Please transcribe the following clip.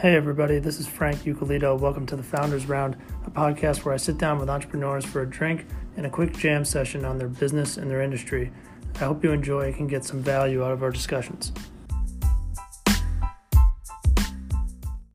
Hey, everybody, this is Frank Ucolito. Welcome to the Founders Round, a podcast where I sit down with entrepreneurs for a drink and a quick jam session on their business and their industry. I hope you enjoy and can get some value out of our discussions.